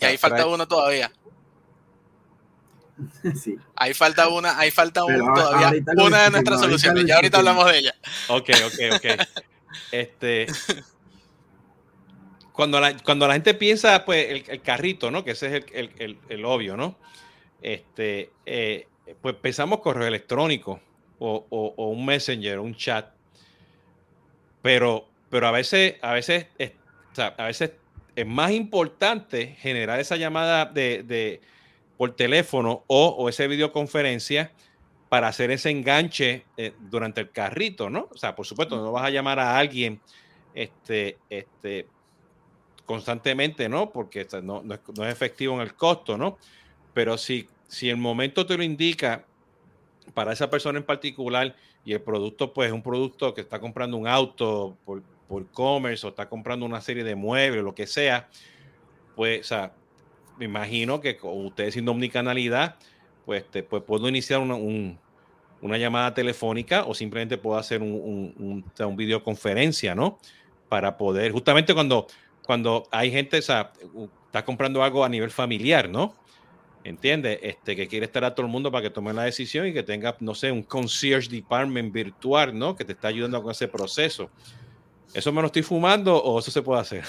Y ahí falta uno todavía. Sí. Ahí falta una, ahí falta uno todavía, una de nuestras soluciones. Ya ahorita hablamos de ella. Ok, ok, ok. este, cuando la, cuando la gente piensa, pues, el, carrito, ¿no? Que ese es el, el, el obvio, ¿no? Este, eh, pues pensamos correo electrónico o, o, un messenger, un chat. Pero, pero a veces, a veces, es, a veces es más importante generar esa llamada de, de por teléfono o, o esa videoconferencia para hacer ese enganche eh, durante el carrito, ¿no? O sea, por supuesto, no vas a llamar a alguien este, este, constantemente, ¿no? Porque no, no, es, efectivo en el costo, ¿no? Pero si, si el momento te lo indica para esa persona en particular y el producto, pues, es un producto que está comprando un auto por, por commerce o está comprando una serie de muebles, lo que sea, pues, o sea, me imagino que ustedes sin omnicanalidad, pues, te, pues puedo iniciar una, un, una llamada telefónica o simplemente puedo hacer un, un, un, videoconferencia, ¿no? Para poder, justamente cuando, cuando hay gente, o sea, está comprando algo a nivel familiar, ¿no? ¿Entiendes? Este, que quiere estar a todo el mundo para que tome la decisión y que tenga, no sé, un concierge department virtual, ¿no? Que te está ayudando con ese proceso. ¿Eso me lo estoy fumando o eso se puede hacer?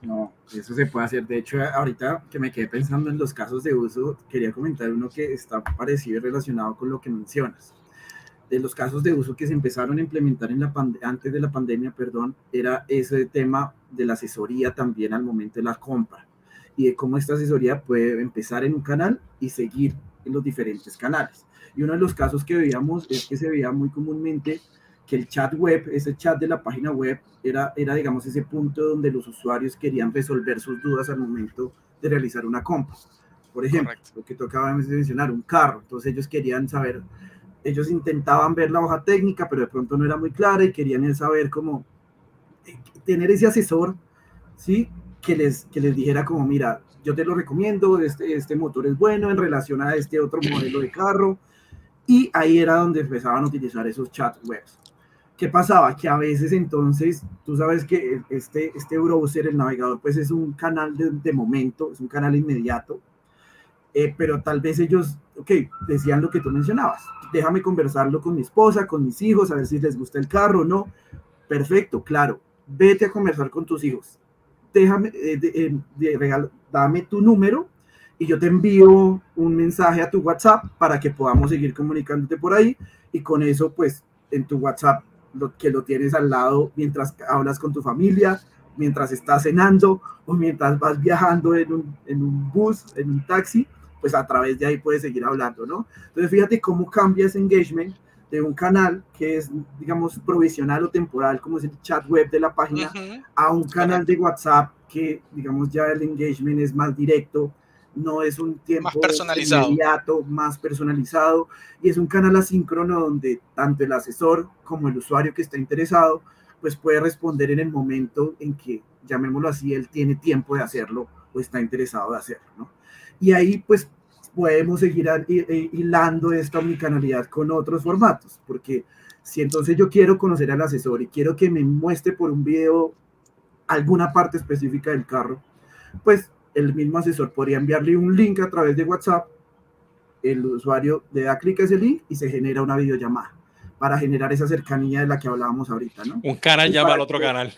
No, eso se puede hacer. De hecho, ahorita que me quedé pensando en los casos de uso, quería comentar uno que está parecido y relacionado con lo que mencionas. De los casos de uso que se empezaron a implementar en la antes de la pandemia, perdón, era ese tema de la asesoría también al momento de la compra y de cómo esta asesoría puede empezar en un canal y seguir en los diferentes canales. Y uno de los casos que veíamos es que se veía muy comúnmente que el chat web, ese chat de la página web, era, era digamos, ese punto donde los usuarios querían resolver sus dudas al momento de realizar una compra. Por ejemplo, lo que tocaba mencionar, un carro. Entonces ellos querían saber, ellos intentaban ver la hoja técnica, pero de pronto no era muy clara y querían saber cómo eh, tener ese asesor, ¿sí? Que les, que les dijera como, mira, yo te lo recomiendo, este, este motor es bueno en relación a este otro modelo de carro. Y ahí era donde empezaban a utilizar esos chat webs. ¿Qué pasaba? Que a veces entonces, tú sabes que este, este browser, el navegador, pues es un canal de, de momento, es un canal inmediato, eh, pero tal vez ellos, ok, decían lo que tú mencionabas, déjame conversarlo con mi esposa, con mis hijos, a ver si les gusta el carro o no. Perfecto, claro, vete a conversar con tus hijos, déjame, eh, de, eh, de, dame tu número y yo te envío un mensaje a tu WhatsApp para que podamos seguir comunicándote por ahí y con eso pues en tu WhatsApp lo, que lo tienes al lado mientras hablas con tu familia, mientras estás cenando o mientras vas viajando en un, en un bus, en un taxi, pues a través de ahí puedes seguir hablando, ¿no? Entonces fíjate cómo cambia ese engagement de un canal que es, digamos, provisional o temporal, como es el chat web de la página, uh -huh. a un canal de WhatsApp que, digamos, ya el engagement es más directo, no es un tiempo más personalizado. inmediato, más personalizado, y es un canal asíncrono donde tanto el asesor como el usuario que está interesado, pues puede responder en el momento en que, llamémoslo así, él tiene tiempo de hacerlo o está interesado de hacerlo, ¿no? Y ahí, pues, podemos seguir hilando esta omnicanalidad con otros formatos, porque si entonces yo quiero conocer al asesor y quiero que me muestre por un video alguna parte específica del carro, pues el mismo asesor podría enviarle un link a través de WhatsApp, el usuario le da clic a ese link y se genera una videollamada para generar esa cercanía de la que hablábamos ahorita, ¿no? Un canal llama al otro canal.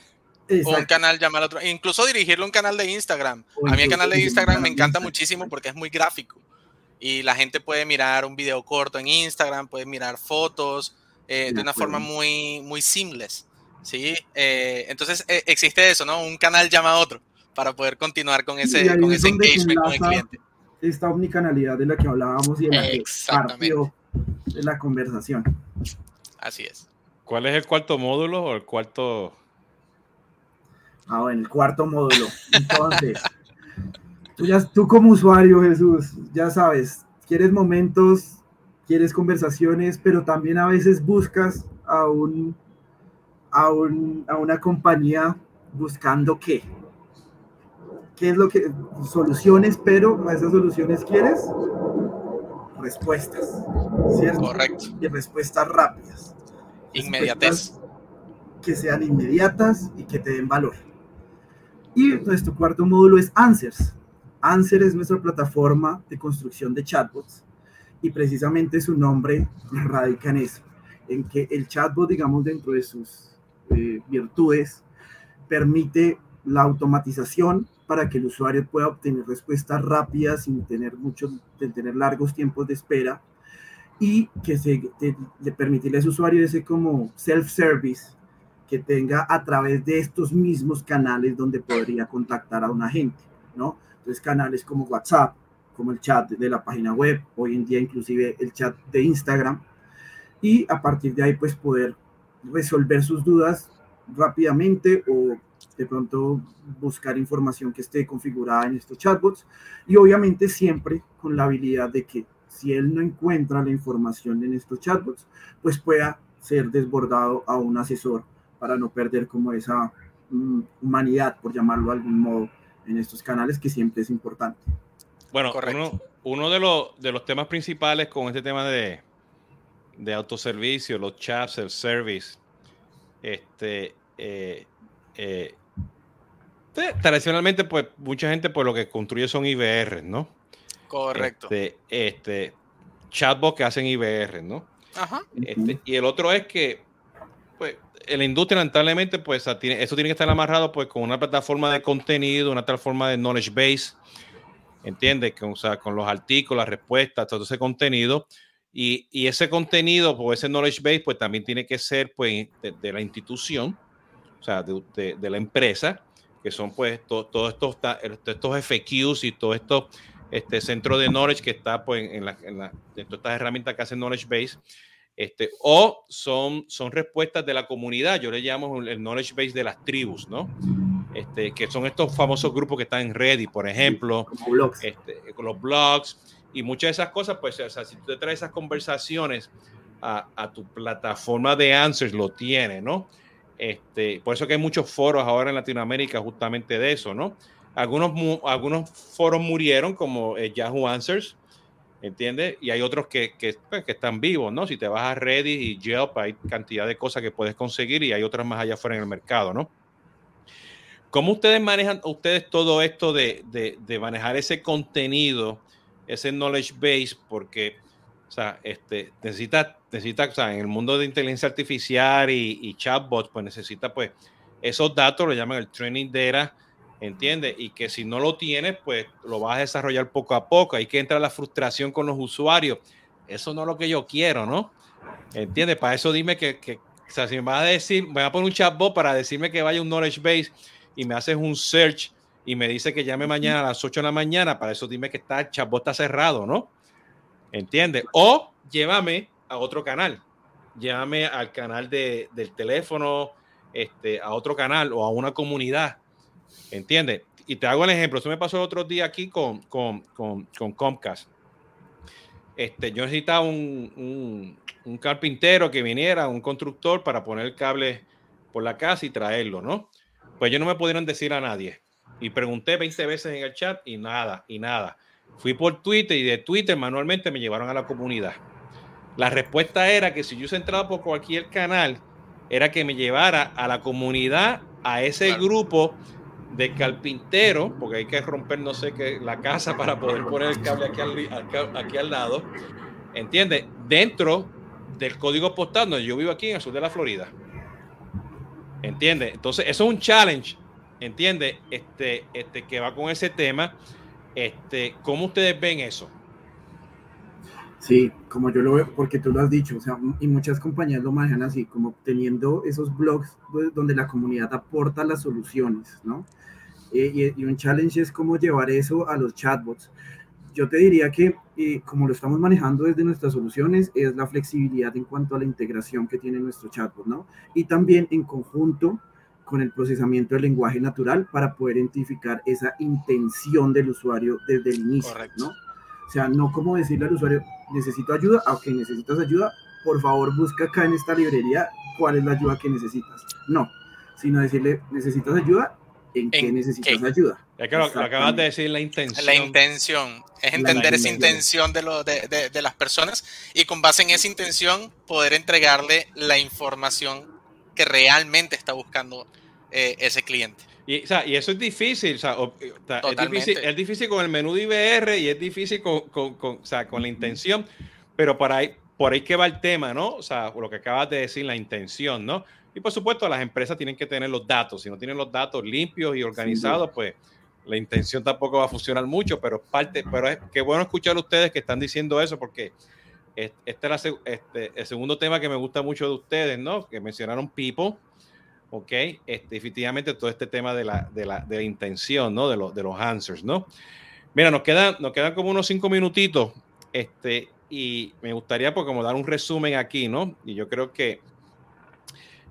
Exacto. O un canal llama al otro. Incluso dirigirle un canal de Instagram. A mí el canal de Instagram me encanta muchísimo porque es muy gráfico. Y la gente puede mirar un video corto en Instagram, puede mirar fotos eh, de una forma muy, muy seamless. ¿sí? Eh, entonces eh, existe eso, ¿no? Un canal llama a otro para poder continuar con ese, con ese engagement con el cliente. Esta omnicanalidad de la que hablábamos y de la que partió de la conversación. Así es. ¿Cuál es el cuarto módulo o el cuarto? Ah, bueno, el cuarto módulo. Entonces, tú, ya, tú como usuario, Jesús, ya sabes, quieres momentos, quieres conversaciones, pero también a veces buscas a un, a, un, a una compañía buscando qué, qué es lo que, soluciones, pero a esas soluciones quieres respuestas, ¿cierto? Correcto. Y respuestas rápidas. Inmediatez. Que sean inmediatas y que te den valor. Y nuestro cuarto módulo es Answers. Answer es nuestra plataforma de construcción de chatbots y precisamente su nombre radica en eso, en que el chatbot, digamos, dentro de sus eh, virtudes, permite la automatización para que el usuario pueda obtener respuestas rápidas sin tener muchos, tener largos tiempos de espera y que se, le permitirle a ese usuario ese como self-service que tenga a través de estos mismos canales donde podría contactar a un agente, ¿no? Entonces canales como WhatsApp, como el chat de la página web, hoy en día inclusive el chat de Instagram, y a partir de ahí pues poder resolver sus dudas rápidamente o de pronto buscar información que esté configurada en estos chatbots y obviamente siempre con la habilidad de que si él no encuentra la información en estos chatbots, pues pueda ser desbordado a un asesor para no perder como esa mm, humanidad, por llamarlo de algún modo, en estos canales que siempre es importante. Bueno, uno, uno, de, los, de los temas principales con este tema de, de autoservicio, los chats, el service, este, eh, eh, tradicionalmente, pues mucha gente pues lo que construye son IBR, ¿no? Correcto. Este, este chatbots que hacen IBR, ¿no? Ajá. Este, y el otro es que, en la industria, lamentablemente, pues, eso tiene que estar amarrado, pues, con una plataforma de contenido, una plataforma de knowledge base, ¿entiendes? Con, o sea, con los artículos, las respuestas, todo ese contenido. Y, y, ese contenido, pues ese knowledge base, pues también tiene que ser pues, de, la institución, o sea, de, de, la empresa, que son pues todos estos, estos FQs y todos estos este, centros de knowledge que está pues, en, la, en, la, de todas estas herramientas que hacen knowledge base. Este, o son, son respuestas de la comunidad, yo le llamo el knowledge base de las tribus, ¿no? Este, que son estos famosos grupos que están en Reddit, por ejemplo, blogs. Este, con los blogs y muchas de esas cosas, pues, o sea, si tú te traes esas conversaciones a, a, tu plataforma de answers, lo tiene, ¿no? Este, por eso que hay muchos foros ahora en Latinoamérica justamente de eso, ¿no? Algunos, algunos foros murieron, como eh, Yahoo Answers, ¿entiendes? Y hay otros que, que, pues, que, están vivos, ¿no? Si te vas a Reddit y Yelp, hay cantidad de cosas que puedes conseguir y hay otras más allá afuera en el mercado, ¿no? ¿Cómo ustedes manejan ustedes todo esto de, de, manejar ese contenido, ese knowledge base? Porque, o sea, este, necesita, necesita, o sea, en el mundo de inteligencia artificial y, y chatbots, pues necesita, pues, esos datos, lo llaman el training data, ¿entiendes? Y que si no lo tienes, pues lo vas a desarrollar poco a poco. Hay que entrar la frustración con los usuarios. Eso no es lo que yo quiero, ¿no? ¿Entiendes? Para eso dime que, que o sea, si me vas a decir, me voy a poner un chatbot para decirme que vaya un knowledge base y me haces un search y me dice que llame mañana a las 8 de la mañana, para eso dime que está, el chatbot está cerrado, ¿no? ¿Entiendes? O llévame a otro canal, llévame al canal de, del teléfono, este, a otro canal o a una comunidad, ¿entiendes? Y te hago el ejemplo, eso me pasó el otro día aquí con, con, con, con Comcast. Este, yo necesitaba un, un, un carpintero que viniera, un constructor para poner el cable por la casa y traerlo, ¿no? Pues ellos no me pudieron decir a nadie. Y pregunté 20 veces en el chat y nada, y nada. Fui por Twitter y de Twitter manualmente me llevaron a la comunidad. La respuesta era que si yo entraba por cualquier canal, era que me llevara a la comunidad, a ese grupo de carpintero, porque hay que romper, no sé qué, la casa para poder poner el cable aquí al, aquí al lado. ¿Entiendes? Dentro del código postal donde yo vivo aquí en el sur de la Florida. ¿Entiendes? Entonces, eso es un challenge, ¿entiendes? Este, este, que va con ese tema. Este, ¿Cómo ustedes ven eso? Sí, como yo lo veo, porque tú lo has dicho, o sea, y muchas compañías lo manejan así, como teniendo esos blogs donde la comunidad aporta las soluciones, ¿no? Eh, y, y, un challenge es cómo llevar eso a los chatbots yo te diría que eh, como lo estamos manejando desde nuestras soluciones, es la flexibilidad en cuanto a la integración que tiene nuestro chatbot, ¿no? Y también en conjunto con el procesamiento del lenguaje natural para poder identificar esa intención del usuario desde el inicio, ¿no? O sea, no como decirle al usuario, necesito ayuda, aunque necesitas ayuda, por favor busca acá en esta librería cuál es la ayuda que necesitas. No, sino decirle, necesitas ayuda, ¿en, qué necesitas ayuda? Es que lo, acabas de decir, la intención. La intención. Es entender esa intención de, lo, de, las personas y con base en esa intención poder entregarle la información que realmente está buscando eh, ese cliente. Y, y, eso es difícil, o sea, es, difícil, es difícil con el menú de IBR y es difícil con, con, con, con la intención, pero por ahí, por ahí que va el tema, ¿no? O sea, lo que acabas de decir, la intención, ¿no? Y por supuesto, las empresas tienen que tener los datos. Si no tienen los datos limpios y organizados, pues la intención tampoco va a funcionar mucho, pero parte, pero es que bueno escuchar a ustedes que están diciendo eso, porque este es este, el segundo tema que me gusta mucho de ustedes, ¿no? Que mencionaron people, ¿ok? Este, definitivamente todo este tema de la, de la, de la intención, ¿no? De, los de los answers, ¿no? Mira, nos quedan, nos quedan como unos cinco minutitos, este, y me gustaría pues como dar un resumen aquí, ¿no? Y yo creo que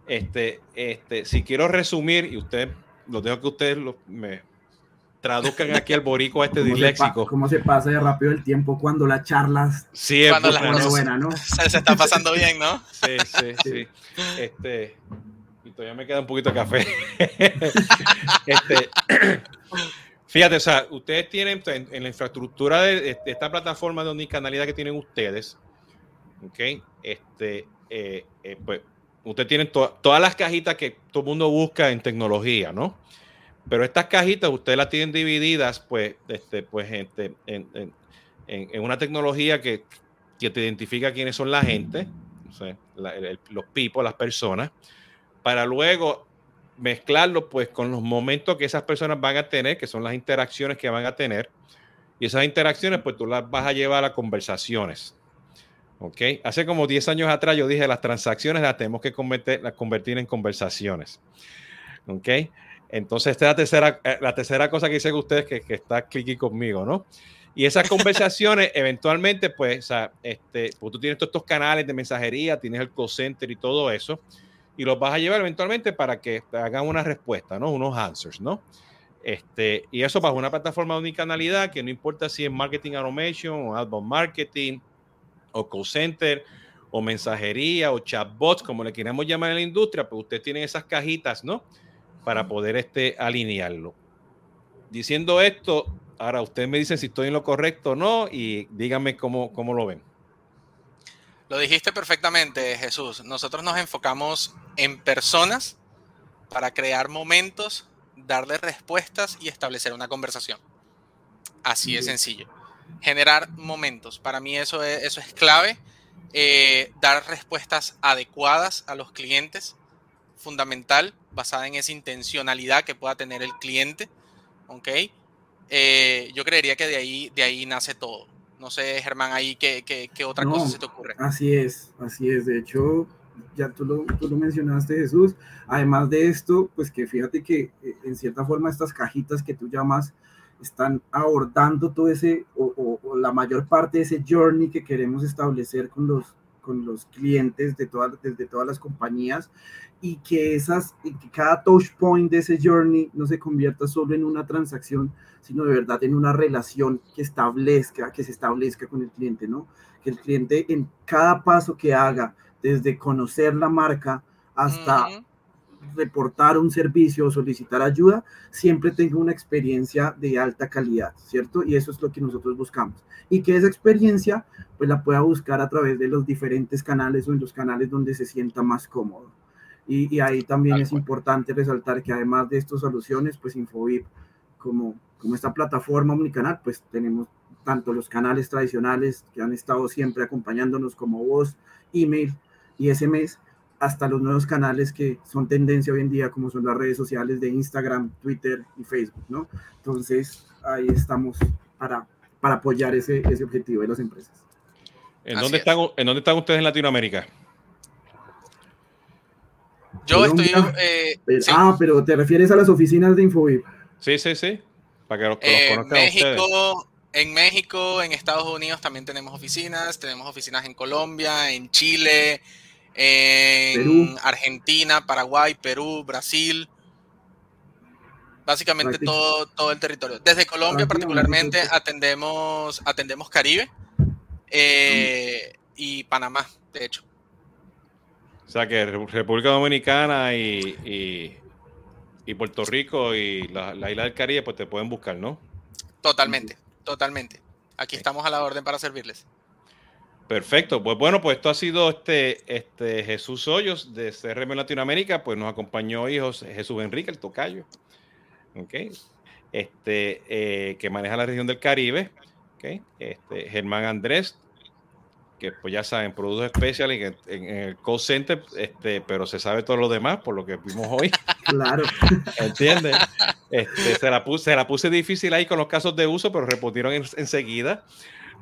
este, este, si quiero resumir, y usted, lo dejo que ustedes me traduzcan aquí al borico a este disléxico. ¿Cómo se pasa de rápido el tiempo cuando las charlas sí, cuando las cosas buena, ¿no? Se, está pasando bien, ¿no? Sí, sí, sí. Este, y todavía me queda un poquito de café. este, fíjate, o sea, ustedes tienen en, la infraestructura de, esta plataforma de omnicanalidad que tienen ustedes, ¿ok? Este, eh, eh, pues usted tiene todas las cajitas que todo el mundo busca en tecnología, ¿no? Pero estas cajitas usted las tienen divididas, pues, este, pues, este, en, una tecnología que, que, te identifica quiénes son la gente, los people, las personas, para luego mezclarlo, pues, con los momentos que esas personas van a tener, que son las interacciones que van a tener. Y esas interacciones, pues, tú las vas a llevar a conversaciones. ¿Ok? Hace como 10 años atrás yo dije las transacciones las tenemos que convertir, las convertir en conversaciones. ¿ok? Entonces, esta es la tercera, eh, la tercera cosa que dicen ustedes que, que está clicky conmigo, ¿no? Y esas conversaciones, eventualmente, pues, o sea, este, pues tú tienes todos estos canales de mensajería, tienes el call center y todo eso, y los vas a llevar eventualmente para que te hagan una respuesta, ¿no? Unos answers, ¿no? Este, y eso bajo una plataforma de unicanalidad que no importa si es marketing automation o outbound marketing o call center o mensajería o chatbots, como le queramos llamar en la industria, pues usted tiene esas cajitas, ¿no? Para poder este, alinearlo. Diciendo esto, ahora usted me dice si estoy en lo correcto o no y díganme cómo, cómo lo ven. Lo dijiste perfectamente, Jesús. Nosotros nos enfocamos en personas para crear momentos, darle respuestas y establecer una conversación. Así de sencillo generar momentos. Para mí eso es, eso es clave. Eh, dar respuestas adecuadas a los clientes, fundamental, basada en esa intencionalidad que pueda tener el cliente. ¿Ok? Eh, yo creería que de ahí, de ahí nace todo. No sé, Germán, ahí qué, qué, otra cosa se te ocurre. Así es, así es. De hecho, ya tú lo, tú lo mencionaste, Jesús. Además de esto, pues que fíjate que eh, en cierta forma estas cajitas que tú llamas están abordando todo ese, o, la mayor parte de ese journey que queremos establecer con los, con los clientes de todas, desde todas las compañías y que, esas, y que cada touch point de ese journey no se convierta solo en una transacción, sino de verdad en una relación que establezca, que se establezca con el cliente, ¿no? Que el cliente en cada paso que haga, desde conocer la marca hasta reportar un servicio o solicitar ayuda, siempre tenga una experiencia de alta calidad, ¿cierto? Y eso es lo que nosotros buscamos. Y que esa experiencia pues la pueda buscar a través de los diferentes canales o en los canales donde se sienta más cómodo. Y, ahí también es importante resaltar que además de estas soluciones, pues Infovip como, como esta plataforma omnicanal, pues tenemos tanto los canales tradicionales que han estado siempre acompañándonos como voz, email y SMS, hasta los nuevos canales que son tendencia hoy en día, como son las redes sociales de Instagram, Twitter y Facebook, ¿no? Entonces, ahí estamos para, para apoyar ese, ese objetivo de las empresas. ¿En dónde, están, ¿En dónde están ustedes en Latinoamérica? Yo estoy... Eh, Ah, pero te refieres a las oficinas de Infovip. Sí, sí, sí. Para que los, eh, conozcan México, En México, en Estados Unidos también tenemos oficinas. Tenemos oficinas en Colombia, en Chile, en Argentina, Paraguay, Perú, Brasil, básicamente todo, todo el territorio. Desde Colombia particularmente atendemos, atendemos Caribe eh, y Panamá, de hecho. O sea que República Dominicana y, y, Puerto Rico y la, isla del Caribe pues te pueden buscar, ¿no? Totalmente, totalmente. Aquí estamos a la orden para servirles. Perfecto, pues bueno, pues esto ha sido este, este Jesús Hoyos de CRM Latinoamérica, pues nos acompañó hoy Jesús Enrique, el tocayo, okay. este, eh, que maneja la región del Caribe, okay. este, Germán Andrés, que pues ya saben, productos especiales en, el call center, este, pero se sabe todo lo demás por lo que vimos hoy. Claro. ¿Entiendes? Este, se, la puse, se la puse difícil ahí con los casos de uso, pero respondieron enseguida.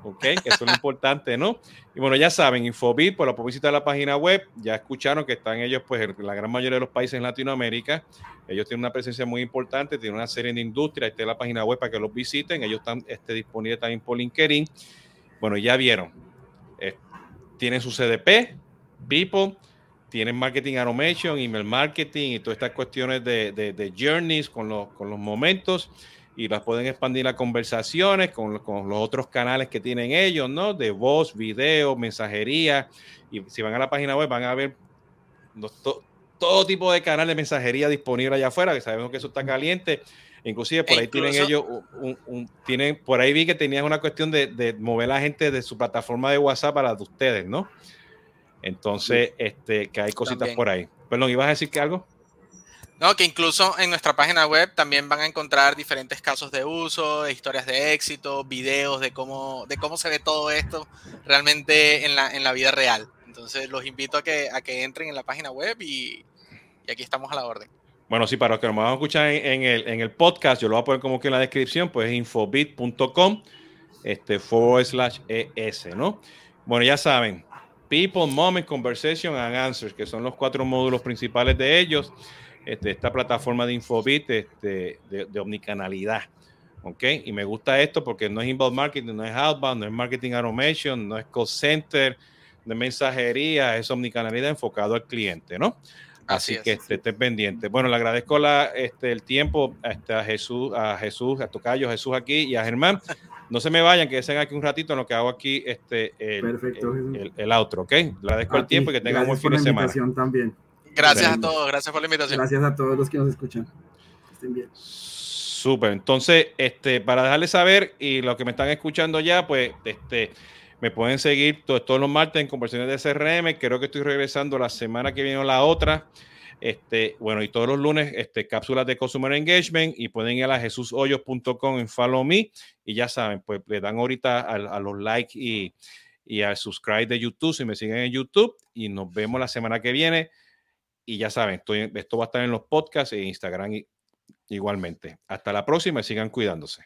¿Ok? Que eso es lo importante, ¿no? Y bueno, ya saben, Infobit, pues lo pueden visitar la página web, ya escucharon que están ellos, pues en la gran mayoría de los países en Latinoamérica, ellos tienen una presencia muy importante, tienen una serie de industria, está en la página web para que los visiten, ellos están este, disponibles también por LinkedIn. Bueno, ya vieron, eh, tienen su CDP, People, tienen marketing automation, email marketing y todas estas cuestiones de, de, de journeys con los, con los momentos y las pueden expandir a conversaciones con, los otros canales que tienen ellos, ¿no? De voz, video, mensajería. Y si van a la página web van a ver todo tipo de canales de mensajería disponible allá afuera, que sabemos que eso está caliente. Inclusive por e ahí tienen ellos, un, tienen, por ahí vi que tenían una cuestión de, mover a la gente de su plataforma de WhatsApp para de ustedes, ¿no? Entonces, este, que hay cositas por ahí. Perdón, ¿ibas a decir que algo? No, que incluso en nuestra página web también van a encontrar diferentes casos de uso, historias de éxito, videos de cómo, de cómo se ve todo esto realmente en la, en la vida real. Entonces los invito a que, a que entren en la página web y, y aquí estamos a la orden. Bueno, sí, para los que nos van a escuchar en, el, en el podcast, yo lo voy a poner como que en la descripción, pues infobit.com, este forward slash ES, ¿no? Bueno, ya saben, People, Moment, Conversation and Answers, que son los cuatro módulos principales de ellos. Este, esta plataforma de Infobit este, de, omnicanalidad. ¿Ok? Y me gusta esto porque no es inbound marketing, no es outbound, no es marketing automation, no es call center, no es mensajería, es omnicanalidad enfocado al cliente, ¿no? Así, que esté, pendiente. Bueno, le agradezco la, este, el tiempo este, a Jesús, a Jesús, a Tocayo, Jesús aquí y a Germán. No se me vayan, que estén aquí un ratito en lo que hago aquí este, el, el, el, outro, ¿ok? Le agradezco el tiempo y que tengan un buen fin de semana. También. Gracias a todos, gracias por la invitación. Gracias a todos los que nos escuchan. Estén bien. Súper. Entonces, este, para dejarles saber y los que me están escuchando ya, pues, este, me pueden seguir todos, todos los martes en conversiones de CRM. Creo que estoy regresando la semana que viene o la otra. Este, bueno, y todos los lunes, este, cápsulas de Consumer Engagement y pueden ir a la jesushoyos.com en Follow Me y ya saben, pues le dan ahorita a, a los likes y, y al subscribe de YouTube si me siguen en YouTube y nos vemos la semana que viene. Y ya saben, esto va a estar en los podcasts e Instagram igualmente. Hasta la próxima y sigan cuidándose.